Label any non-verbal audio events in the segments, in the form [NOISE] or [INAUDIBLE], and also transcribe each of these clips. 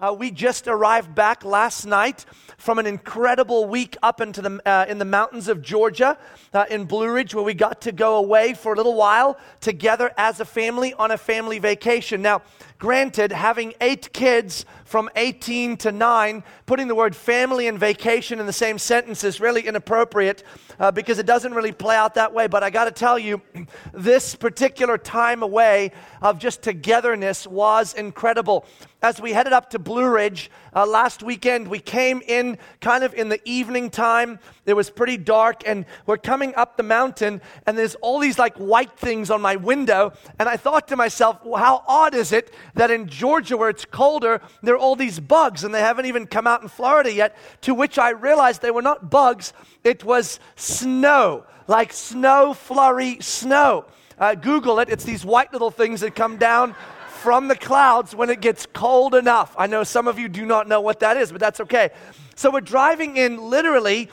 Uh, we just arrived back last night from an incredible week up into the, uh, in the mountains of Georgia uh, in Blue Ridge, where we got to go away for a little while together as a family on a family vacation. Now, granted, having eight kids from 18 to 9, putting the word family and vacation in the same sentence is really inappropriate uh, because it doesn't really play out that way. But I got to tell you, [CLEARS THROAT] this particular time away of just togetherness was incredible as we headed up to Blue Ridge uh, last weekend, we came in kind of in the evening time. It was pretty dark, and we're coming up the mountain, and there's all these like white things on my window. And I thought to myself, well, how odd is it that in Georgia, where it's colder, there are all these bugs, and they haven't even come out in Florida yet? To which I realized they were not bugs, it was snow, like snow, flurry, snow. Uh, Google it, it's these white little things that come down from the clouds when it gets cold enough. I know some of you do not know what that is, but that's okay. So we're driving in literally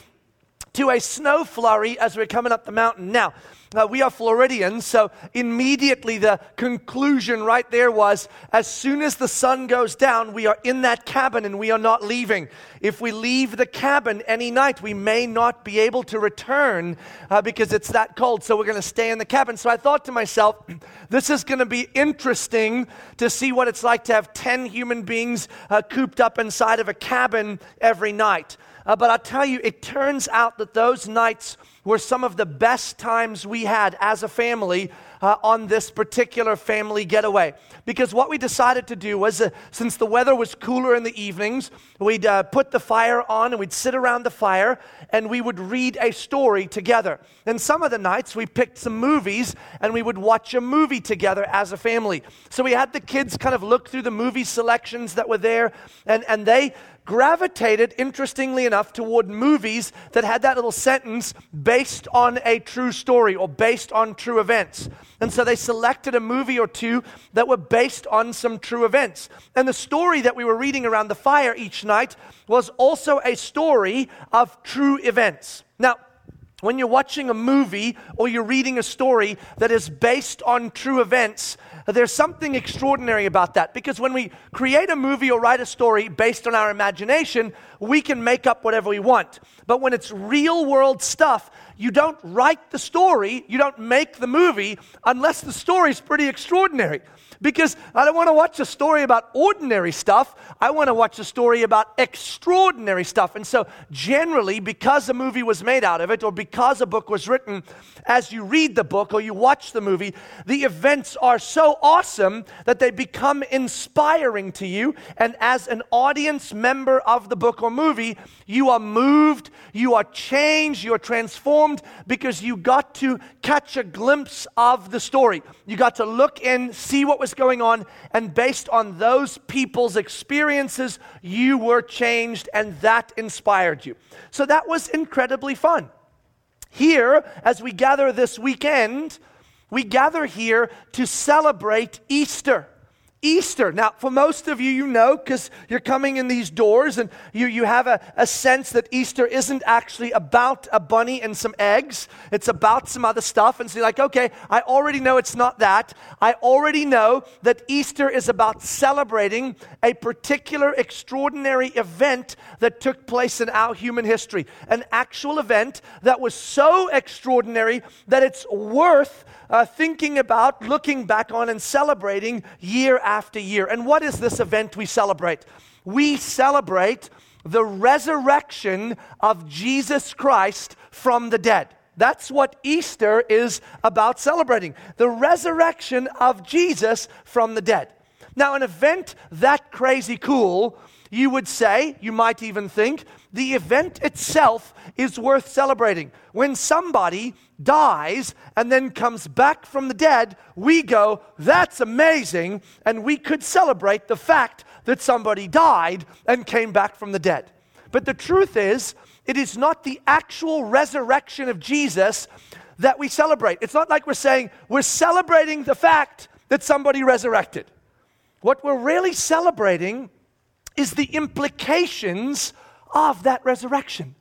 to a snow flurry as we're coming up the mountain. Now, uh, we are Floridians, so immediately the conclusion right there was as soon as the sun goes down, we are in that cabin and we are not leaving. If we leave the cabin any night, we may not be able to return uh, because it's that cold, so we're going to stay in the cabin. So I thought to myself, [CLEARS THROAT] this is going to be interesting to see what it's like to have 10 human beings uh, cooped up inside of a cabin every night. Uh, but I'll tell you, it turns out that those nights were some of the best times we had as a family uh, on this particular family getaway. Because what we decided to do was, uh, since the weather was cooler in the evenings, we'd uh, put the fire on and we'd sit around the fire and we would read a story together. And some of the nights we picked some movies and we would watch a movie together as a family. So we had the kids kind of look through the movie selections that were there and, and they gravitated, interestingly enough, toward movies that had that little sentence based on a true story or based on true events. And so they selected a movie or two that were based on some true events. And the story that we were reading around the fire each night was also a story of true events. Now, when you're watching a movie or you're reading a story that is based on true events, there's something extraordinary about that because when we create a movie or write a story based on our imagination, we can make up whatever we want. But when it's real world stuff, you don't write the story, you don't make the movie unless the story is pretty extraordinary because I don't want to watch a story about ordinary stuff. I want to watch a story about extraordinary stuff. And so, generally, because a movie was made out of it, or because a book was written, as you read the book or you watch the movie, the events are so awesome that they become inspiring to you. And as an audience member of the book or movie, you are moved, you are changed, you are transformed because you got to catch a glimpse of the story. You got to look in, see what was going on, and based on those people's experiences, you were changed, and that inspired you. So that was incredibly fun. Here, as we gather this weekend, we gather here to celebrate Easter. Easter. Now, for most of you, you know, because you're coming in these doors and you, you have a, a sense that Easter isn't actually about a bunny and some eggs. It's about some other stuff. And so you're like, okay, I already know it's not that. I already know that Easter is about celebrating a particular extraordinary event that took place in our human history. An actual event that was so extraordinary that it's worth uh, thinking about, looking back on, and celebrating year after year. And what is this event we celebrate? We celebrate the resurrection of Jesus Christ from the dead. That's what Easter is about celebrating the resurrection of Jesus from the dead. Now, an event that crazy cool, you would say, you might even think, the event itself is worth celebrating. When somebody dies and then comes back from the dead, we go, that's amazing, and we could celebrate the fact that somebody died and came back from the dead. But the truth is, it is not the actual resurrection of Jesus that we celebrate. It's not like we're saying we're celebrating the fact that somebody resurrected. What we're really celebrating is the implications of that resurrection.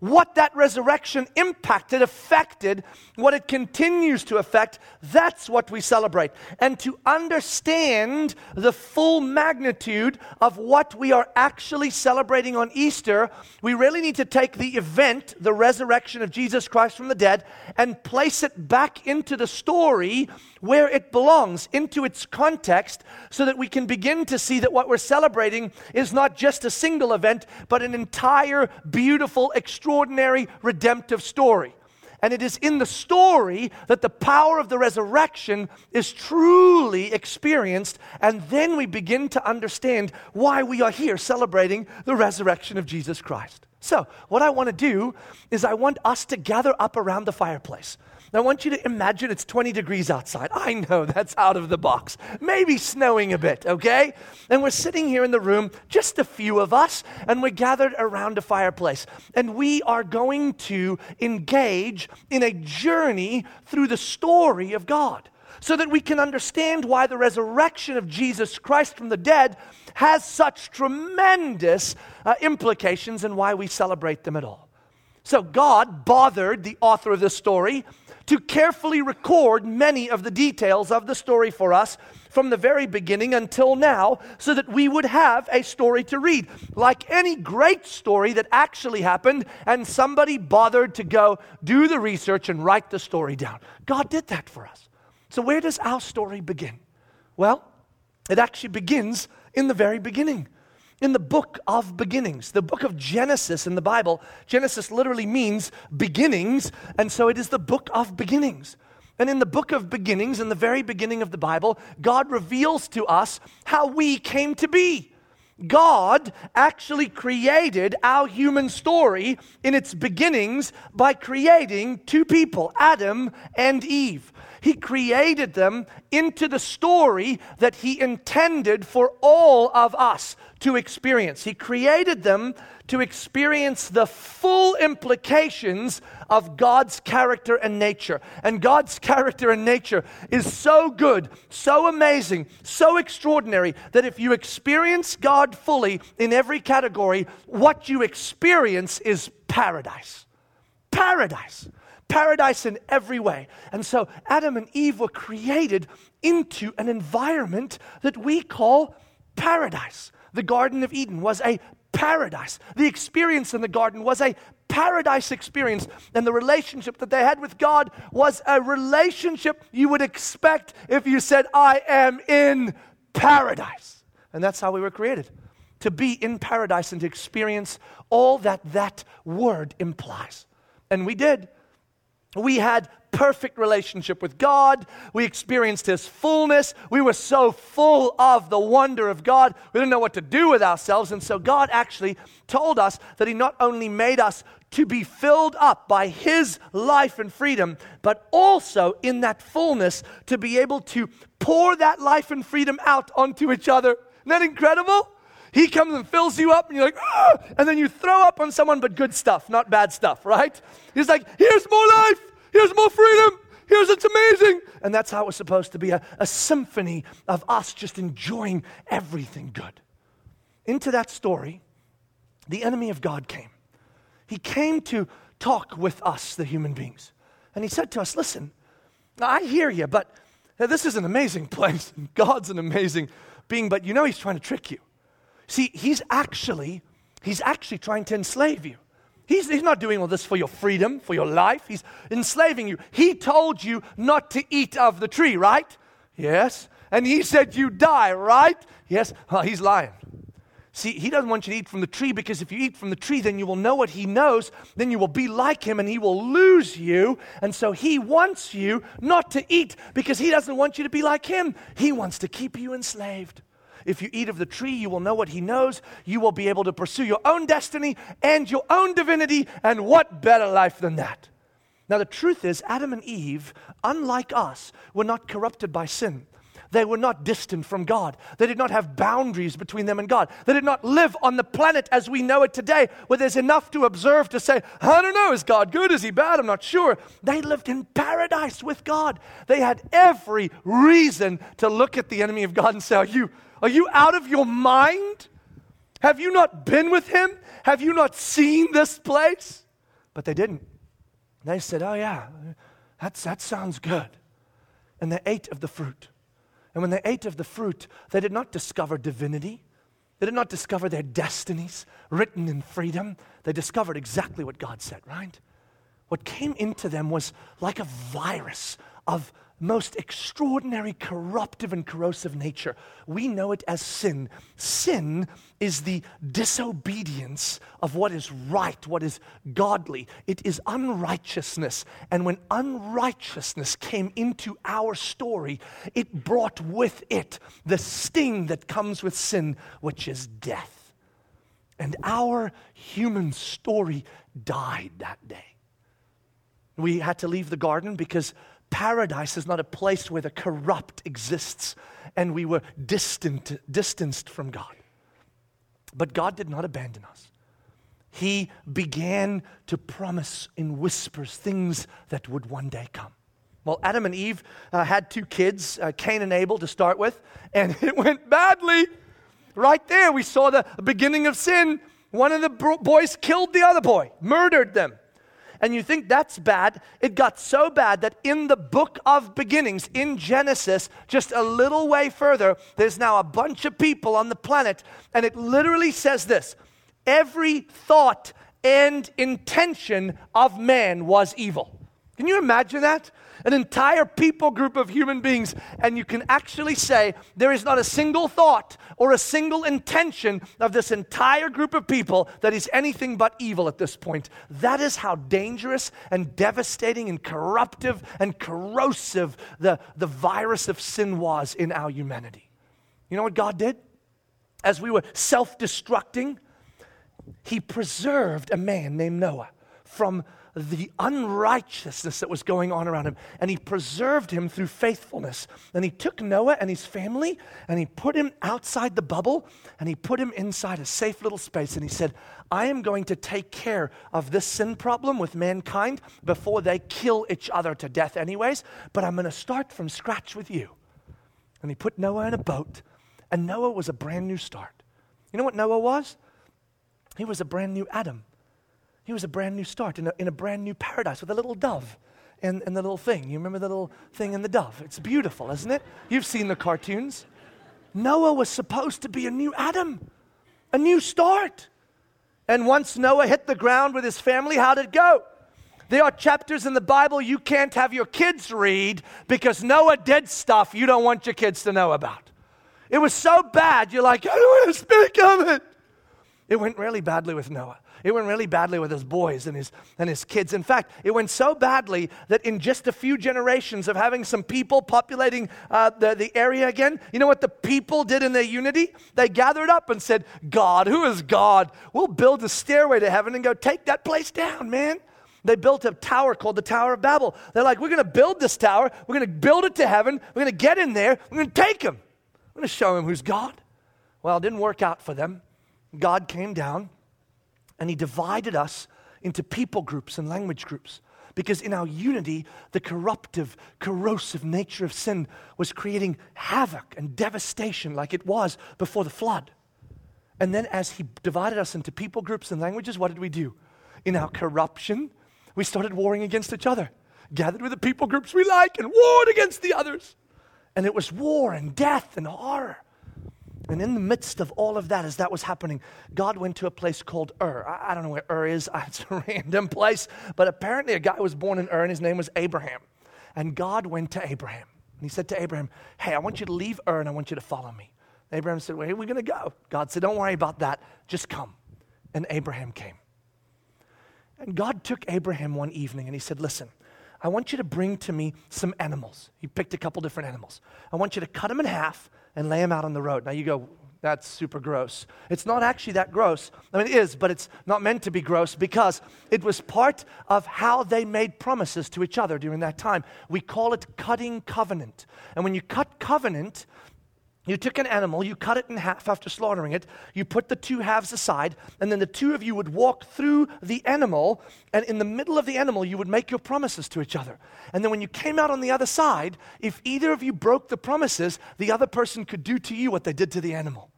What that resurrection impacted, affected, what it continues to affect, that's what we celebrate. And to understand the full magnitude of what we are actually celebrating on Easter, we really need to take the event, the resurrection of Jesus Christ from the dead, and place it back into the story where it belongs, into its context, so that we can begin to see that what we're celebrating is not just a single event, but an entire, beautiful, extraordinary, redemptive story. And it is in the story that the power of the resurrection is truly experienced. And then we begin to understand why we are here celebrating the resurrection of Jesus Christ. So, what I want to do is, I want us to gather up around the fireplace. Now, I want you to imagine it's 20 degrees outside. I know that's out of the box. Maybe snowing a bit, okay? And we're sitting here in the room, just a few of us, and we're gathered around a fireplace. And we are going to engage in a journey through the story of God so that we can understand why the resurrection of Jesus Christ from the dead has such tremendous uh, implications and why we celebrate them at all. So, God bothered the author of this story to carefully record many of the details of the story for us from the very beginning until now so that we would have a story to read. Like any great story that actually happened, and somebody bothered to go do the research and write the story down. God did that for us. So, where does our story begin? Well, it actually begins in the very beginning in the book of beginnings, the book of Genesis in the Bible. Genesis literally means beginnings, and so it is the book of beginnings. And in the book of beginnings, in the very beginning of the Bible, God reveals to us how we came to be. God actually created our human story in its beginnings by creating two people, Adam and Eve. He created them into the story that He intended for all of us to experience. He created them to experience the full implications of God's character and nature. And God's character and nature is so good, so amazing, so extraordinary that if you experience God fully in every category, what you experience is paradise. Paradise paradise in every way. And so Adam and Eve were created into an environment that we call paradise. The Garden of Eden was a paradise. The experience in the garden was a paradise experience. And the relationship that they had with God was a relationship you would expect if you said, I am in paradise. And that's how we were created to be in paradise and to experience all that that word implies. And we did. We had perfect relationship with God. We experienced his fullness. We were so full of the wonder of God. We didn't know what to do with ourselves. And so God actually told us that he not only made us to be filled up by his life and freedom, but also in that fullness to be able to pour that life and freedom out onto each other. Isn't that incredible? He comes and fills you up, and you're like, ah! and then you throw up on someone, but good stuff, not bad stuff, right? He's like, here's more life, here's more freedom, here's it's amazing. And that's how it's supposed to be a, a symphony of us just enjoying everything good. Into that story, the enemy of God came. He came to talk with us, the human beings. And he said to us, Listen, I hear you, but this is an amazing [LAUGHS] place. God's an amazing being, but you know he's trying to trick you. See, he's actually, he's actually trying to enslave you. He's, he's not doing all this for your freedom, for your life. He's enslaving you. He told you not to eat of the tree, right? Yes. And he said you die, right? Yes. Well, he's lying. See, he doesn't want you to eat from the tree because if you eat from the tree, then you will know what he knows. Then you will be like him and he will lose you. And so he wants you not to eat because he doesn't want you to be like him. He wants to keep you enslaved. If you eat of the tree, you will know what he knows. You will be able to pursue your own destiny and your own divinity. And what better life than that? Now, the truth is, Adam and Eve, unlike us, were not corrupted by sin. They were not distant from God. They did not have boundaries between them and God. They did not live on the planet as we know it today, where there's enough to observe to say, I don't know, is God good? Is he bad? I'm not sure. They lived in paradise with God. They had every reason to look at the enemy of God and say, Are you, are you out of your mind? Have you not been with him? Have you not seen this place? But they didn't. They said, Oh, yeah, that's, that sounds good. And they ate of the fruit. And when they ate of the fruit, they did not discover divinity. They did not discover their destinies written in freedom. They discovered exactly what God said, right? What came into them was like a virus of most extraordinary corruptive and corrosive nature. We know it as sin. Sin is the disobedience of what is right, what is godly. It is unrighteousness. And when unrighteousness came into our story, it brought with it the sting that comes with sin, which is death. And our human story died that day. We had to leave the garden because paradise is not a place where the corrupt exists and we were distant, distanced from God. But God did not abandon us. He began to promise in whispers things that would one day come. Well, Adam and Eve uh, had two kids, uh, Cain and Abel, to start with, and [LAUGHS] it went badly. Right there, we saw the beginning of sin. One of the boys killed the other boy, murdered them and you think that's bad, it got so bad that in the book of beginnings, in Genesis, just a little way further, there's now a bunch of people on the planet, and it literally says this every thought and intention of man was evil. Can you imagine that? An entire people group of human beings, and you can actually say there is not a single thought or a single intention of this entire group of people that is anything but evil at this point. That is how dangerous and devastating and corruptive and corrosive the, the virus of sin was in our humanity. You know what God did? As we were self destructing, He preserved a man named Noah from the unrighteousness that was going on around him. And he preserved him through faithfulness. And he took Noah and his family and he put him outside the bubble and he put him inside a safe little space. And he said, I am going to take care of this sin problem with mankind before they kill each other to death, anyways. But I'm going to start from scratch with you. And he put Noah in a boat. And Noah was a brand new start. You know what Noah was? He was a brand new Adam. He was a brand new start in a, in a brand new paradise with a little dove and, and the little thing. You remember the little thing and the dove? It's beautiful, isn't it? You've seen the cartoons. Noah was supposed to be a new Adam, a new start. And once Noah hit the ground with his family, how did it go? There are chapters in the Bible you can't have your kids read because Noah did stuff you don't want your kids to know about. It was so bad, you're like, I don't want to speak of it. It went really badly with Noah. It went really badly with his boys and his, and his kids. In fact, it went so badly that in just a few generations of having some people populating uh, the, the area again, you know what the people did in their unity? They gathered up and said, God, who is God? We'll build a stairway to heaven and go take that place down, man. They built a tower called the Tower of Babel. They're like, we're going to build this tower. We're going to build it to heaven. We're going to get in there. We're going to take him. We're going to show him who's God. Well, it didn't work out for them. God came down and he divided us into people groups and language groups. Because in our unity, the corruptive, corrosive nature of sin was creating havoc and devastation like it was before the flood. And then, as he divided us into people groups and languages, what did we do? In our corruption, we started warring against each other, gathered with the people groups we like and warred against the others. And it was war and death and horror. And in the midst of all of that, as that was happening, God went to a place called Ur. I, I don't know where Ur is, [LAUGHS] it's a random place, but apparently a guy was born in Ur and his name was Abraham. And God went to Abraham. And he said to Abraham, Hey, I want you to leave Ur and I want you to follow me. Abraham said, Where are we going to go? God said, Don't worry about that. Just come. And Abraham came. And God took Abraham one evening and he said, Listen, I want you to bring to me some animals. He picked a couple different animals. I want you to cut them in half and lay them out on the road. Now you go, that's super gross. It's not actually that gross. I mean, it is, but it's not meant to be gross because it was part of how they made promises to each other during that time. We call it cutting covenant. And when you cut covenant, you took an animal, you cut it in half after slaughtering it, you put the two halves aside, and then the two of you would walk through the animal, and in the middle of the animal, you would make your promises to each other. And then when you came out on the other side, if either of you broke the promises, the other person could do to you what they did to the animal.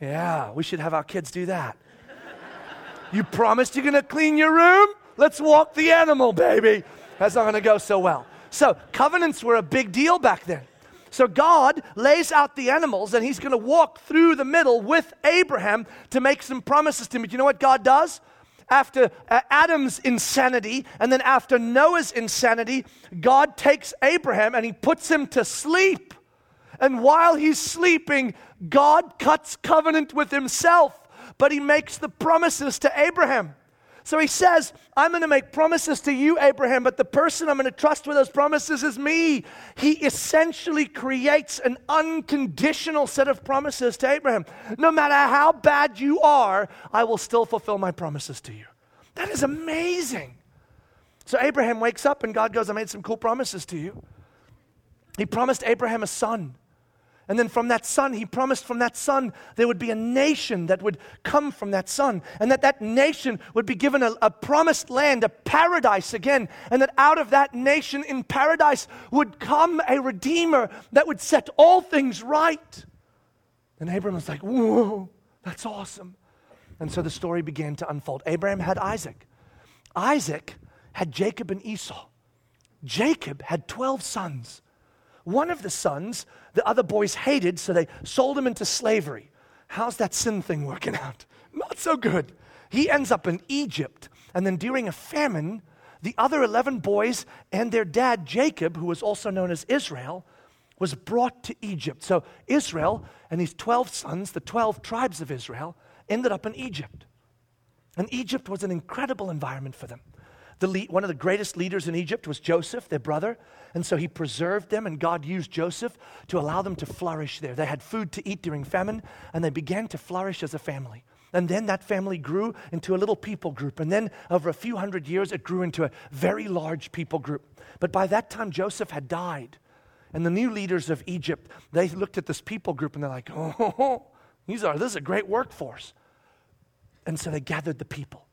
Yeah, we should have our kids do that. [LAUGHS] you promised you're to clean your room? let's walk the animal, baby. That's not to go so well. So, covenants were a big deal back then. So, God lays out the animals and he's going to walk through the middle with Abraham to make some promises to him. But you know what God does? After uh, Adam's insanity and then after Noah's insanity, God takes Abraham and he puts him to sleep. And while he's sleeping, God cuts covenant with himself, but he makes the promises to Abraham. So he says, I'm going to make promises to you, Abraham, but the person I'm going to trust with those promises is me. He essentially creates an unconditional set of promises to Abraham. No matter how bad you are, I will still fulfill my promises to you. That is amazing. So Abraham wakes up and God goes, I made some cool promises to you. He promised Abraham a son. And then from that son, he promised from that son there would be a nation that would come from that son. And that that nation would be given a, a, promised land, a paradise again. And that out of that nation in paradise would come a redeemer that would set all things right. And Abraham was like, whoa, that's awesome. And so the story began to unfold. Abraham had Isaac. Isaac had Jacob and Esau. Jacob had 12 sons. One of the sons, the other boys hated, so they sold him into slavery. How's that sin thing working out? Not so good. He ends up in Egypt. And then during a famine, the other 11 boys and their dad, Jacob, who was also known as Israel, was brought to Egypt. So Israel and these 12 sons, the 12 tribes of Israel, ended up in Egypt. And Egypt was an incredible environment for them. The one of the greatest leaders in Egypt was Joseph, their brother. And so he preserved them, and God used Joseph to allow them to flourish there. They had food to eat during famine, and they began to flourish as a family. And then that family grew into a little people group. And then over a few hundred years, it grew into a very large people group. But by that time, Joseph had died. And the new leaders of Egypt, they looked at this people group and they're like, [LAUGHS] oh, these are, this is a great workforce. And so they gathered the people.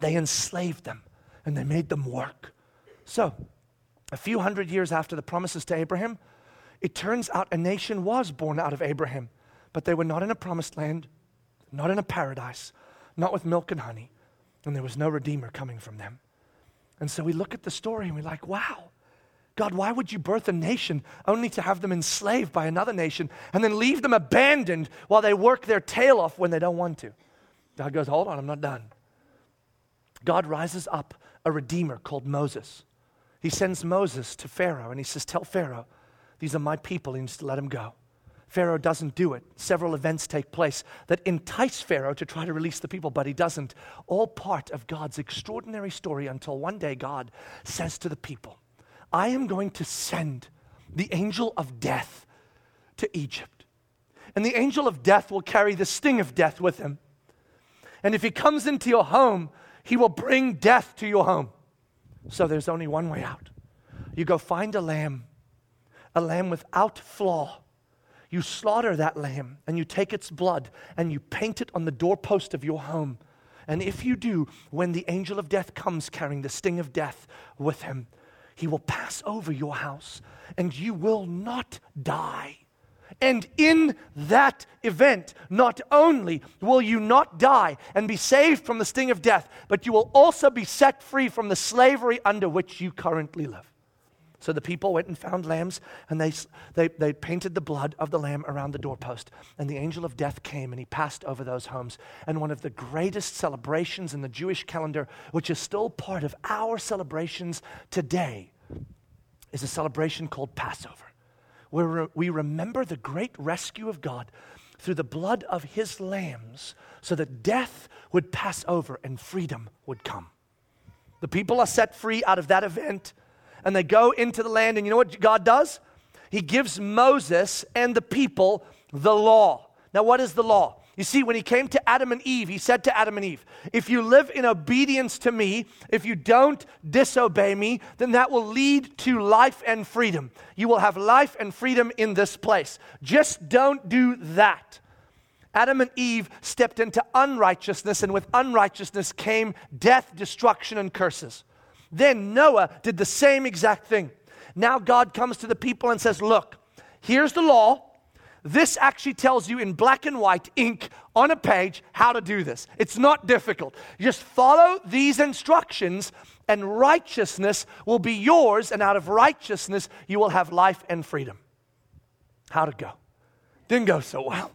They enslaved them and they made them work. So, a few hundred years after the promises to Abraham, it turns out a nation was born out of Abraham, but they were not in a promised land, not in a paradise, not with milk and honey, and there was no redeemer coming from them. And so we look at the story and we're like, wow, God, why would you birth a nation only to have them enslaved by another nation and then leave them abandoned while they work their tail off when they don't want to? God goes, hold on, I'm not done. God rises up a redeemer called Moses. He sends Moses to Pharaoh and he says, Tell Pharaoh, these are my people. He needs to let them go. Pharaoh doesn't do it. Several events take place that entice Pharaoh to try to release the people, but he doesn't. All part of God's extraordinary story until one day God says to the people, I am going to send the angel of death to Egypt. And the angel of death will carry the sting of death with him. And if he comes into your home, he will bring death to your home. So there's only one way out. You go find a lamb, a lamb without flaw. You slaughter that lamb and you take its blood and you paint it on the doorpost of your home. And if you do, when the angel of death comes carrying the sting of death with him, he will pass over your house and you will not die. And in that event, not only will you not die and be saved from the sting of death, but you will also be set free from the slavery under which you currently live. So the people went and found lambs, and they, they, they painted the blood of the lamb around the doorpost. And the angel of death came and he passed over those homes. And one of the greatest celebrations in the Jewish calendar, which is still part of our celebrations today, is a celebration called Passover where we remember the great rescue of God through the blood of his lambs so that death would pass over and freedom would come. The people are set free out of that event and they go into the land. And you know what God does? He gives Moses and the people the law. Now, what is the law? You see, when he came to Adam and Eve, he said to Adam and Eve, If you live in obedience to me, if you don't disobey me, then that will lead to life and freedom. You will have life and freedom in this place. Just don't do that. Adam and Eve stepped into unrighteousness, and with unrighteousness came death, destruction, and curses. Then Noah did the same exact thing. Now God comes to the people and says, Look, here's the law. This actually tells you in black and white ink on a page how to do this. It's not difficult. Just follow these instructions, and righteousness will be yours, and out of righteousness, you will have life and freedom. How'd it go? Didn't go so well.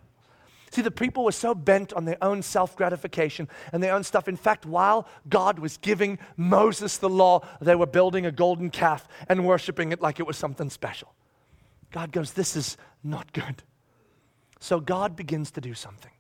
See, the people were so bent on their own self gratification and their own stuff. In fact, while God was giving Moses the law, they were building a golden calf and worshiping it like it was something special. God goes, This is not good. So God begins to do something.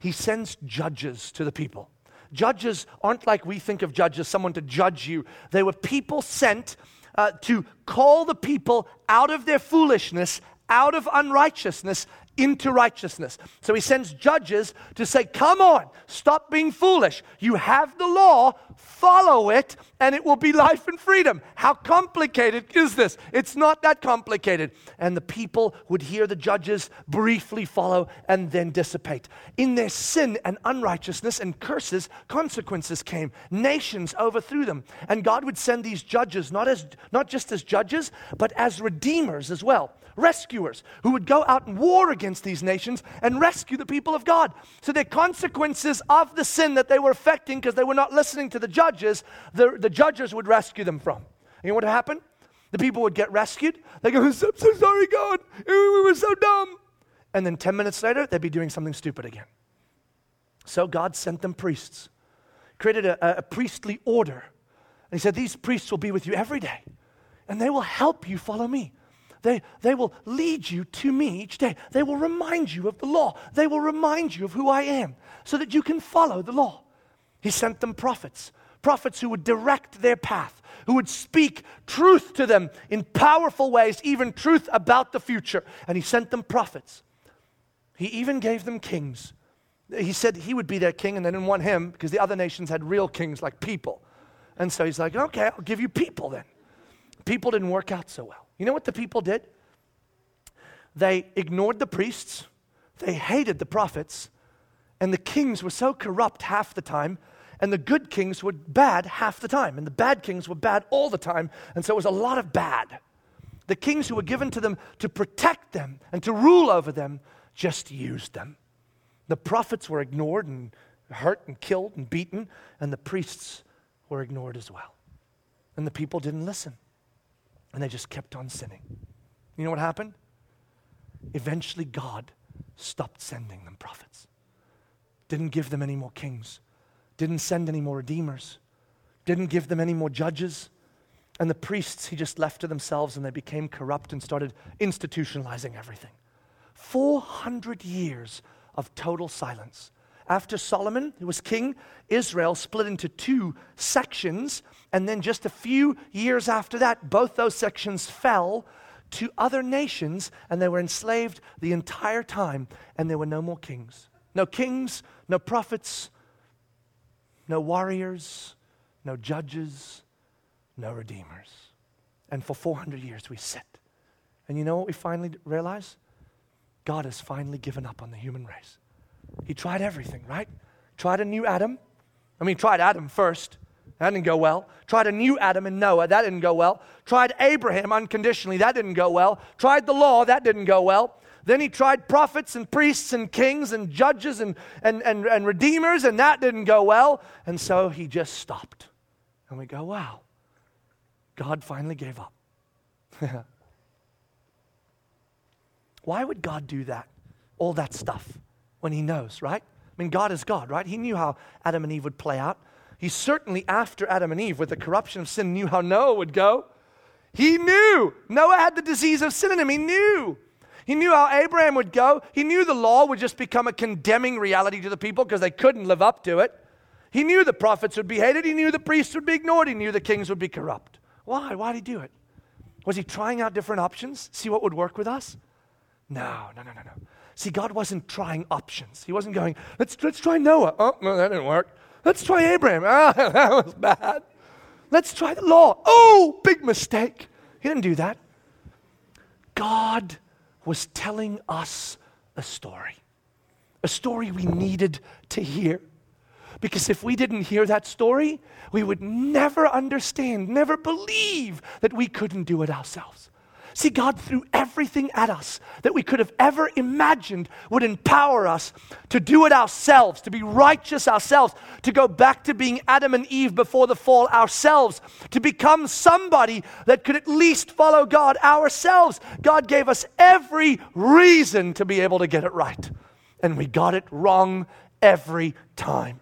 He sends judges to the people. Judges aren't like we think of judges, someone to judge you. They were people sent uh, to call the people out of their foolishness, out of unrighteousness, into righteousness. So he sends judges to say, Come on, stop being foolish. You have the law, follow it, and it will be life and freedom. How complicated is this? It's not that complicated. And the people would hear the judges briefly follow and then dissipate. In their sin and unrighteousness and curses, consequences came. Nations overthrew them. And God would send these judges not, as, not just as judges, but as redeemers as well rescuers who would go out and war against these nations and rescue the people of God. So the consequences of the sin that they were affecting because they were not listening to the judges, the, the judges would rescue them from. You know what happened? The people would get rescued. They go, I'm so sorry, God. We were so dumb. And then 10 minutes later, they'd be doing something stupid again. So God sent them priests, created a, a priestly order. And He said, These priests will be with you every day, and they will help you follow me. They, they will lead you to me each day. They will remind you of the law. They will remind you of who I am so that you can follow the law. He sent them prophets, prophets who would direct their path, who would speak truth to them in powerful ways, even truth about the future. And he sent them prophets. He even gave them kings. He said he would be their king, and they didn't want him because the other nations had real kings like people. And so he's like, okay, I'll give you people then. People didn't work out so well. You know what the people did? They ignored the priests, they hated the prophets, and the kings were so corrupt half the time, and the good kings were bad half the time, and the bad kings were bad all the time, and so it was a lot of bad. The kings who were given to them to protect them and to rule over them just used them. The prophets were ignored and hurt and killed and beaten, and the priests were ignored as well. And the people didn't listen. And they just kept on sinning. You know what happened? Eventually, God stopped sending them prophets, didn't give them any more kings, didn't send any more redeemers, didn't give them any more judges. And the priests, he just left to themselves and they became corrupt and started institutionalizing everything. 400 years of total silence. After Solomon, who was king, Israel split into two sections. And then just a few years after that, both those sections fell to other nations and they were enslaved the entire time. And there were no more kings. No kings, no prophets, no warriors, no judges, no redeemers. And for 400 years we sit. And you know what we finally realize? God has finally given up on the human race. He tried everything, right? Tried a new Adam. I mean, tried Adam first. That didn't go well. Tried a new Adam and Noah. That didn't go well. Tried Abraham unconditionally. That didn't go well. Tried the law. That didn't go well. Then he tried prophets and priests and kings and judges and, and, and, and redeemers, and that didn't go well. And so he just stopped. And we go, wow, God finally gave up. [LAUGHS] Why would God do that? All that stuff when he knows, right? I mean, God is God, right? He knew how Adam and Eve would play out. He certainly, after Adam and Eve, with the corruption of sin, knew how Noah would go. He knew. Noah had the disease of sin in him. He knew. He knew how Abraham would go. He knew the law would just become a condemning reality to the people because they couldn't live up to it. He knew the prophets would be hated. He knew the priests would be ignored. He knew the kings would be corrupt. Why? Why did he do it? Was he trying out different options? See what would work with us? No, no, no, no, no. See, God wasn't trying options. He wasn't going, let's, let's try Noah. Oh, no, that didn't work. Let's try Abraham. Ah, [LAUGHS] that was bad. Let's try the law. Oh, big mistake. He didn't do that. God was telling us a story, a story we needed to hear. Because if we didn't hear that story, we would never understand, never believe that we couldn't do it ourselves. See, God threw everything at us that we could have ever imagined would empower us to do it ourselves, to be righteous ourselves, to go back to being Adam and Eve before the fall ourselves, to become somebody that could at least follow God ourselves. God gave us every reason to be able to get it right. And we got it wrong every time.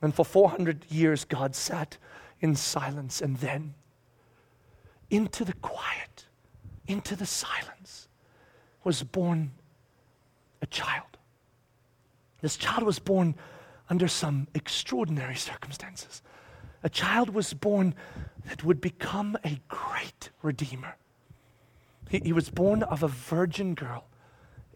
And for 400 years, God sat in silence. And then, into the quiet, into the silence, was born a child. This child was born under some extraordinary circumstances. A child was born that would become a great redeemer. He, he was born of a virgin girl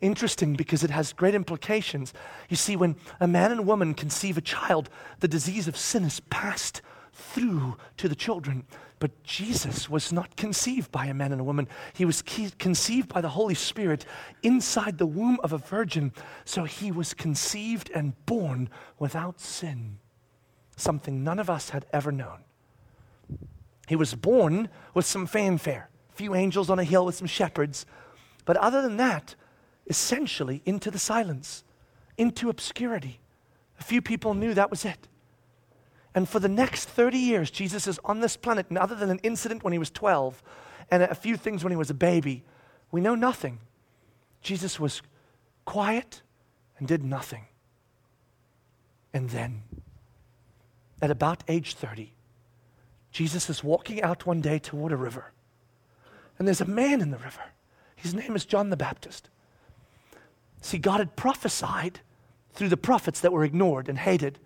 interesting because it has great implications. You see, when a man and woman conceive a child, the disease of sin is passed through to the children. But Jesus was not conceived by a man and a woman. He was conceived by the Holy Spirit inside the womb of a virgin. So he was conceived and born without sin, something none of us had ever known. He was born with some fanfare, a few angels on a hill with some shepherds. But other than that, essentially into the silence, into obscurity. A few people knew that was it. And for the next 30 years, Jesus is on this planet, and other than an incident when he was 12 and a few things when he was a baby, we know nothing. Jesus was quiet and did nothing. And then, at about age 30, Jesus is walking out one day toward a river. And there's a man in the river. His name is John the Baptist. See, God had prophesied through the prophets that were ignored and hated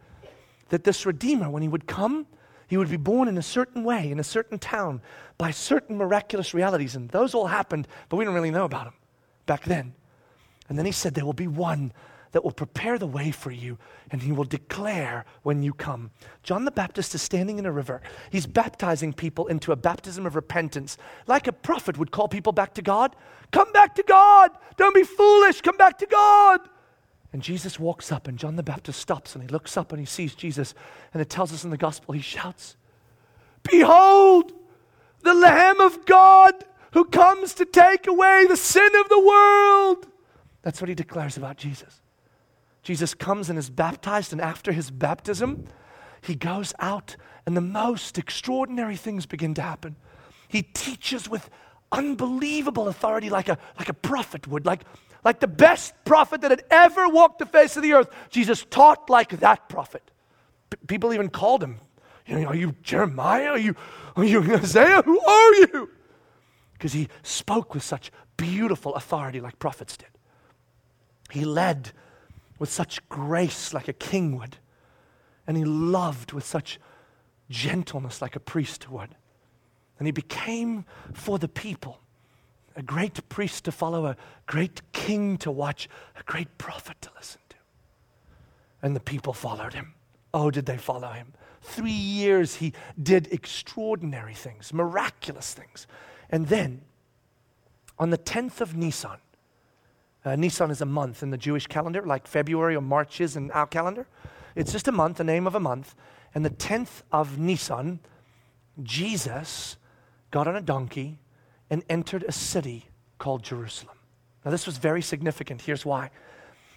that this Redeemer, when he would come, he would be born in a certain way, in a certain town, by certain miraculous realities. And those all happened, but we don't really know about them back then. And then he said, There will be one that will prepare the way for you, and he will declare when you come. John the Baptist is standing in a river. He's baptizing people into a baptism of repentance, like a prophet would call people back to God. Come back to God! Don't be foolish! Come back to God! And Jesus walks up, and John the Baptist stops and he looks up and he sees Jesus. And it tells us in the gospel, he shouts, Behold, the Lamb of God who comes to take away the sin of the world. That's what he declares about Jesus. Jesus comes and is baptized, and after his baptism, he goes out, and the most extraordinary things begin to happen. He teaches with unbelievable authority, like a, like a prophet would, like, like the best prophet that had ever walked the face of the earth. Jesus taught like that prophet. P- people even called him, you know, Are you Jeremiah? Are you, are you Isaiah? Who are you? Because he spoke with such beautiful authority, like prophets did. He led with such grace like a king would. And he loved with such gentleness like a priest would. And he became for the people a great priest to follow, a great king to watch, a great prophet to listen to. And the people followed him. Oh, did they follow him? Three years he did extraordinary things, miraculous things. And then, on the 10th of Nisan, uh, Nisan is a month in the Jewish calendar, like February or March is in our calendar. It's just a month, the name of a month. And the 10th of Nisan, Jesus got on a donkey and entered a city called Jerusalem. Now, this was very significant. Here's why.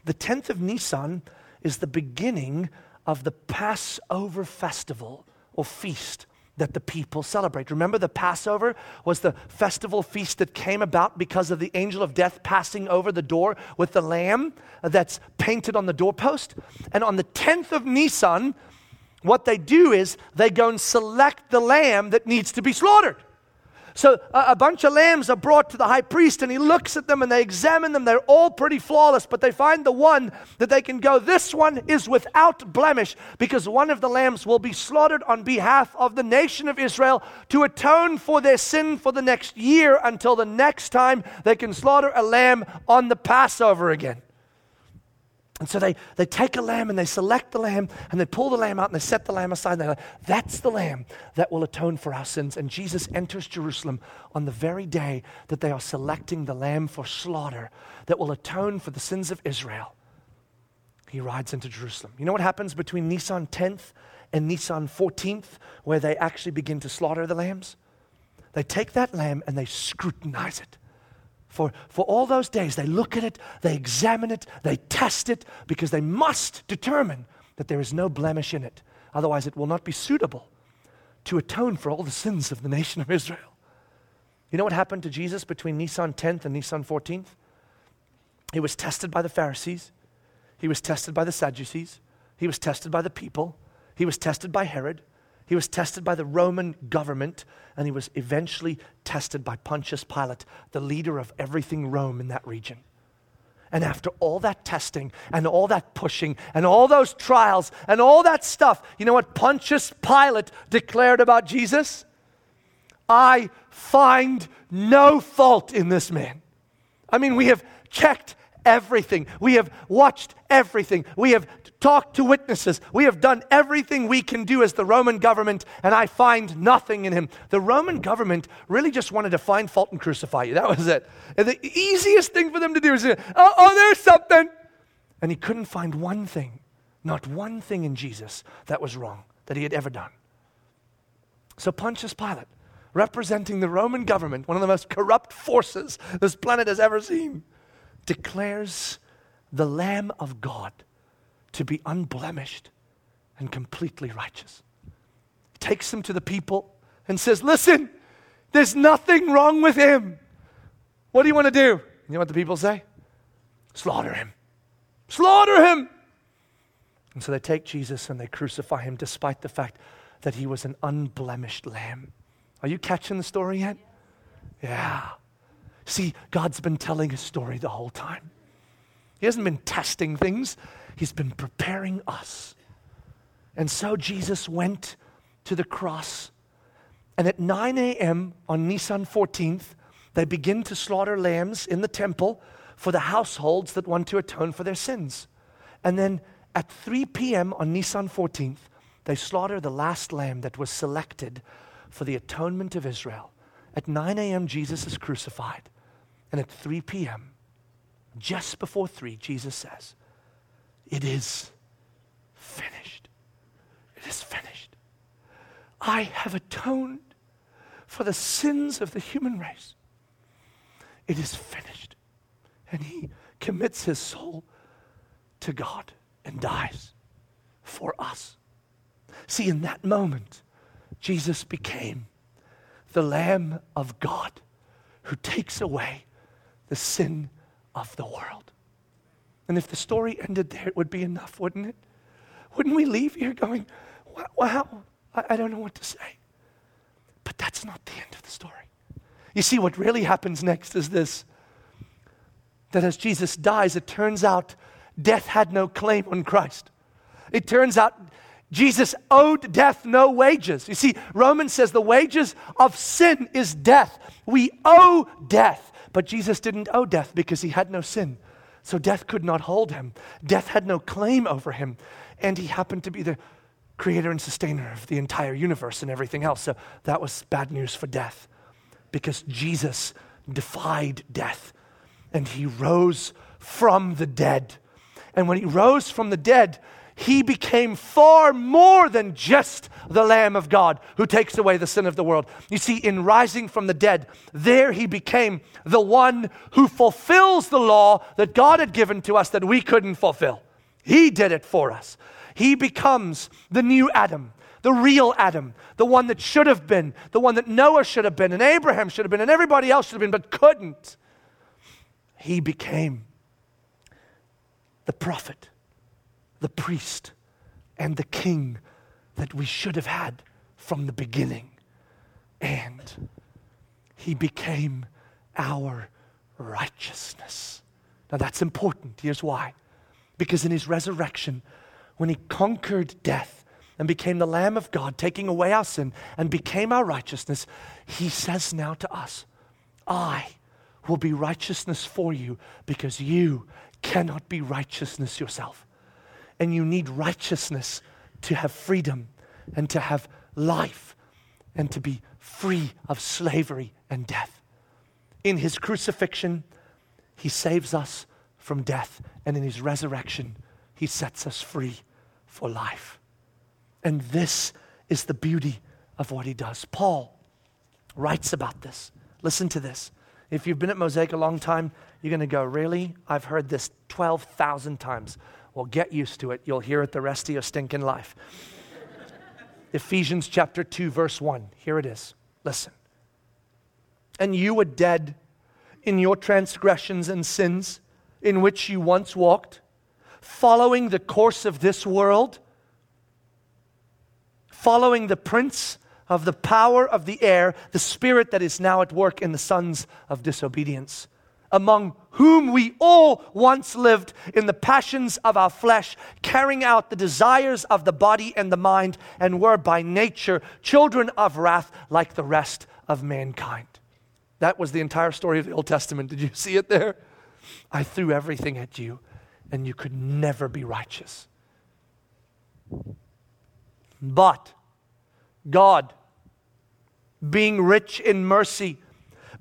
The 10th of Nisan is the beginning of the Passover festival or feast that the people celebrate. Remember, the Passover was the festival feast that came about because of the angel of death passing over the door with the lamb that's painted on the doorpost. And on the 10th of Nisan, what they do is they go and select the lamb that needs to be slaughtered. So a, bunch of lambs are brought to the high priest, and he looks at them and they examine them. They're all pretty flawless, but they find the one that they can go, This one is without blemish, because one of the lambs will be slaughtered on behalf of the nation of Israel to atone for their sin for the next year until the next time they can slaughter a lamb on the Passover again. And so they, they take a lamb and they select the lamb and they pull the lamb out and they set the lamb aside. And they're like, that's the lamb that will atone for our sins. And Jesus enters Jerusalem on the very day that they are selecting the lamb for slaughter that will atone for the sins of Israel. He rides into Jerusalem. You know what happens between Nisan 10th and Nisan 14th, where they actually begin to slaughter the lambs? They take that lamb and they scrutinize it. For, for all those days, they look at it, they examine it, they test it, because they must determine that there is no blemish in it. Otherwise, it will not be suitable to atone for all the sins of the nation of Israel. You know what happened to Jesus between Nisan 10th and Nisan 14th? He was tested by the Pharisees, he was tested by the Sadducees, he was tested by the people, he was tested by Herod, he was tested by the Roman government, and he was eventually tested by Pontius Pilate, the leader of everything Rome in that region. And after all that testing and all that pushing and all those trials and all that stuff, you know what Pontius Pilate declared about Jesus? I find no fault in this man. I mean, we have checked everything. We have watched everything. We have talked to witnesses. We have done everything we can do as the Roman government, and I find nothing in him. The Roman government really just wanted to find fault and crucify you. That was it. And the easiest thing for them to do is, oh, oh, there's something. And he couldn't find one thing, not one thing in Jesus that was wrong, that he had ever done. So Pontius Pilate, representing the Roman government, one of the most corrupt forces this planet has ever seen, declares the Lamb of God to be unblemished and completely righteous. He takes him to the people and says, Listen, there's nothing wrong with him. What do you want to do? You know what the people say? Slaughter him. Slaughter him. And so they take Jesus and they crucify him despite the fact that he was an unblemished lamb. Are you catching the story yet? Yeah. See, God's been telling a story the whole time. He hasn't been testing things, He's been preparing us. And so Jesus went to the cross. And at 9 a.m. on Nisan 14th, they begin to slaughter lambs in the temple for the households that want to atone for their sins. And then at 3 p.m. on Nisan 14th, they slaughter the last lamb that was selected for the atonement of Israel. At 9 a.m., Jesus is crucified. And at 3 p.m., just before 3, Jesus says, It is finished. It is finished. I have atoned for the sins of the human race. It is finished. And he commits his soul to God and dies for us. See, in that moment, Jesus became the Lamb of God who takes away the sin of the world. And if the story ended there, it would be enough, wouldn't it? Wouldn't we leave here going, wow, I, don't know what to say? But that's not the end of the story. You see, what really happens next is this that as Jesus dies, it turns out death had no claim on Christ. It turns out Jesus owed death no wages. You see, Romans says the wages of sin is death. We owe death. But Jesus didn't owe death because he had no sin. So death could not hold him. Death had no claim over him. And he happened to be the creator and sustainer of the entire universe and everything else. So that was bad news for death because Jesus defied death and he rose from the dead. And when he rose from the dead, he became far more than just the Lamb of God who takes away the sin of the world. You see, in rising from the dead, there he became the one who fulfills the law that God had given to us that we couldn't fulfill. He did it for us. He becomes the new Adam, the real Adam, the one that should have been, the one that Noah should have been, and Abraham should have been, and everybody else should have been, but couldn't. He became the prophet the priest and the king that we should have had from the beginning. And he became our righteousness. Now that's important. Here's why. Because in his resurrection, when he conquered death and became the Lamb of God, taking away our sin and became our righteousness, he says now to us, I will be righteousness for you because you cannot be righteousness yourself and you need righteousness to have freedom and to have life and to be free of slavery and death. In his crucifixion, he saves us from death, and in his resurrection, he sets us free for life. And this is the beauty of what he does. Paul, writes about this. Listen to this. If you've been at Mosaic a long time, you're going to go, Really? I've heard this 12,000 times. Well, get used to it. You'll hear it the rest of your stinking life. [LAUGHS] Ephesians chapter 2, verse 1. Here it is. Listen. And you were dead in your transgressions and sins, in which you once walked, following the course of this world, following the prince of the power of the air, the spirit that is now at work in the sons of disobedience, among whom we all once lived in the passions of our flesh, carrying out the desires of the body and the mind, and were by nature children of wrath like the rest of mankind. That was the entire story of the Old Testament. Did you see it there? I threw everything at you, and you could never be righteous. But God, being rich in mercy,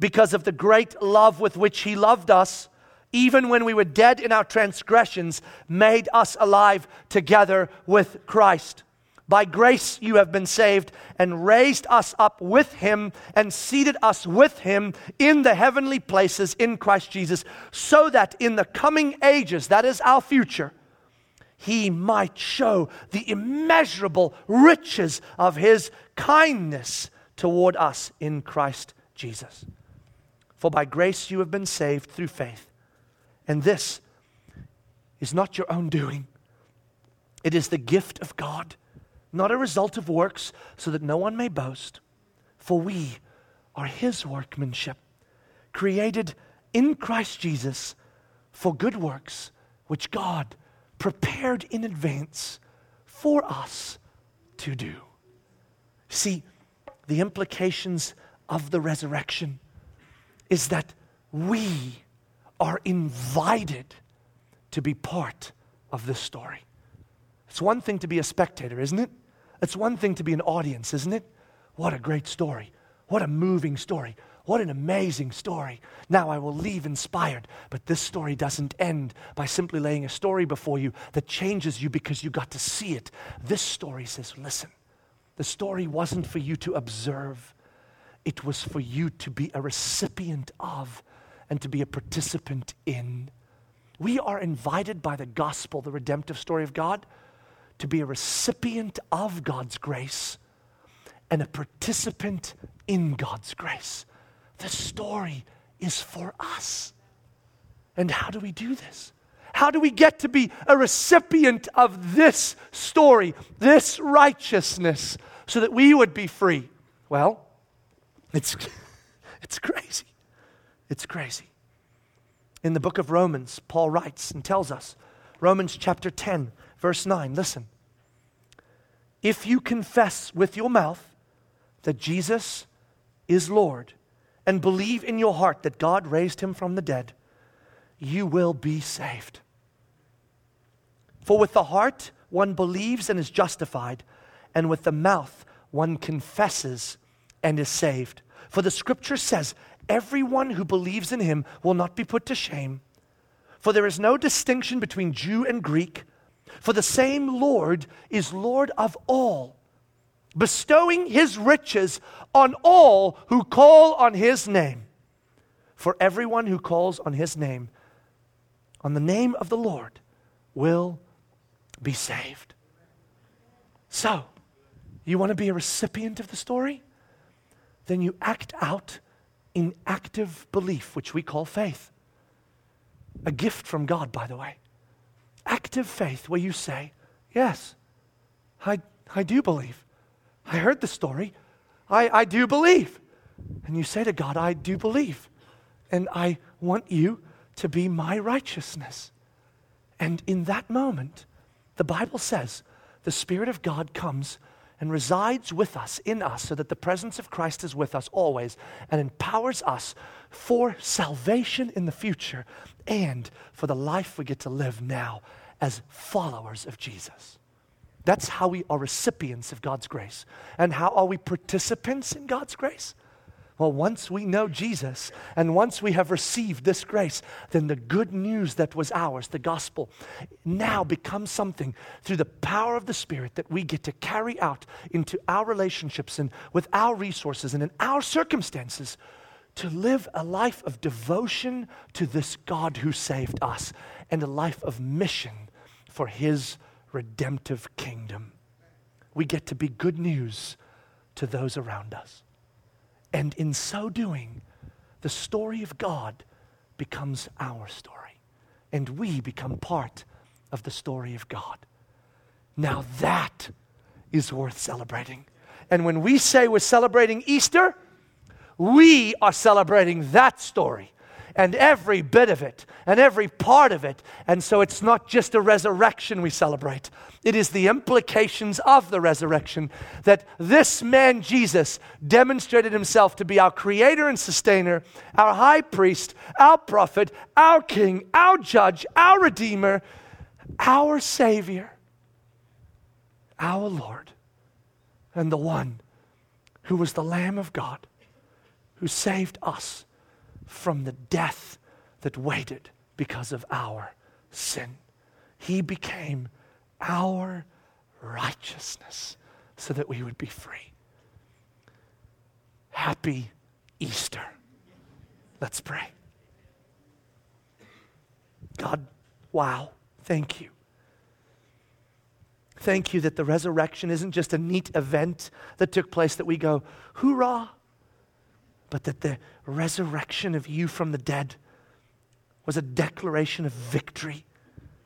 because of the great love with which He loved us, even when we were dead in our transgressions, made us alive together with Christ. By grace you have been saved, and raised us up with Him, and seated us with Him in the heavenly places in Christ Jesus, so that in the coming ages, that is our future, He might show the immeasurable riches of His kindness toward us in Christ Jesus. For by grace you have been saved through faith. And this is not your own doing, it is the gift of God, not a result of works, so that no one may boast. For we are his workmanship, created in Christ Jesus for good works, which God prepared in advance for us to do. See, the implications of the resurrection is that we are invited to be part of this story. It's one thing to be a spectator, isn't it? It's one thing to be an audience, isn't it? What a great story. What a moving story. What an amazing story. Now I will leave inspired. But this story doesn't end by simply laying a story before you that changes you because you got to see it. This story says, listen, the story wasn't for you to observe, it was for you to be a recipient of and to be a participant in. We are invited by the gospel, the redemptive story of God, to be a recipient of God's grace and a participant in God's grace. The story is for us. And how do we do this? How do we get to be a recipient of this story, this righteousness, so that we would be free? Well, it's, [LAUGHS] it's crazy. It's crazy. In the book of Romans, Paul writes and tells us, Romans chapter 10, verse 9, listen. If you confess with your mouth that Jesus is Lord and believe in your heart that God raised him from the dead, you will be saved. For with the heart one believes and is justified, and with the mouth one confesses and is saved. For the scripture says, Everyone who believes in him will not be put to shame. For there is no distinction between Jew and Greek, for the same Lord is Lord of all, bestowing his riches on all who call on his name. For everyone who calls on his name, on the name of the Lord, will be saved. So, you want to be a recipient of the story? Then you act out in active belief, which we call faith. A gift from God, by the way. Active faith, where you say, Yes, I, I do believe. I heard the story. I, I do believe. And you say to God, I do believe. And I want you to be my righteousness. And in that moment, the Bible says the Spirit of God comes and resides with us, in us, so that the presence of Christ is with us always and empowers us for salvation in the future and for the life we get to live now as followers of Jesus. That's how we are recipients of God's grace. And how are we participants in God's grace? Well, once we know Jesus and once we have received this grace, then the good news that was ours, the gospel, now becomes something through the power of the Spirit that we get to carry out into our relationships and with our resources and in our circumstances to live a life of devotion to this God who saved us and a life of mission for his redemptive kingdom. We get to be good news to those around us. And in so doing, the story of God becomes our story. And we become part of the story of God. Now that is worth celebrating. And when we say we're celebrating Easter, we are celebrating that story and every bit of it and every part of it. And so it's not just a resurrection we celebrate, it is the implications of the resurrection that this man, Jesus, demonstrated himself to be our creator and sustainer, our high priest, our prophet, our king, our judge, our redeemer, our savior, our Lord, and the one who was the Lamb of God who saved us from the death that waited because of our sin. He became our righteousness so that we would be free. Happy Easter. Let's pray. God, wow, thank you. Thank you that the resurrection isn't just a neat event that took place that we go, hoorah, but that the resurrection of you from the dead was a declaration of victory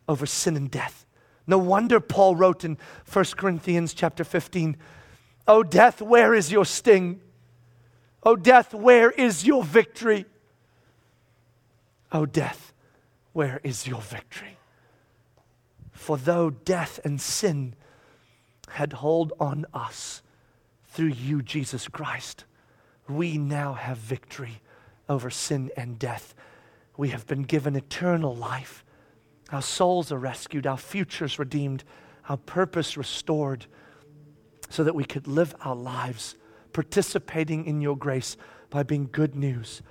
over sin and death. No wonder Paul wrote in 1 Corinthians chapter 15, "O death, where is your sting? O death, where is your victory? O death, where is your victory?" For though death and sin had hold on us through you, Jesus Christ, we now have victory over sin and death. We have been given eternal life. Our souls are rescued, our futures redeemed, our purpose restored, so that we could live our lives participating in your grace by being good news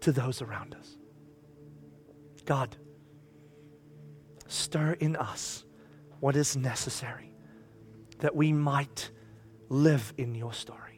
to those around us. God, stir in us what is necessary that we might live in your story.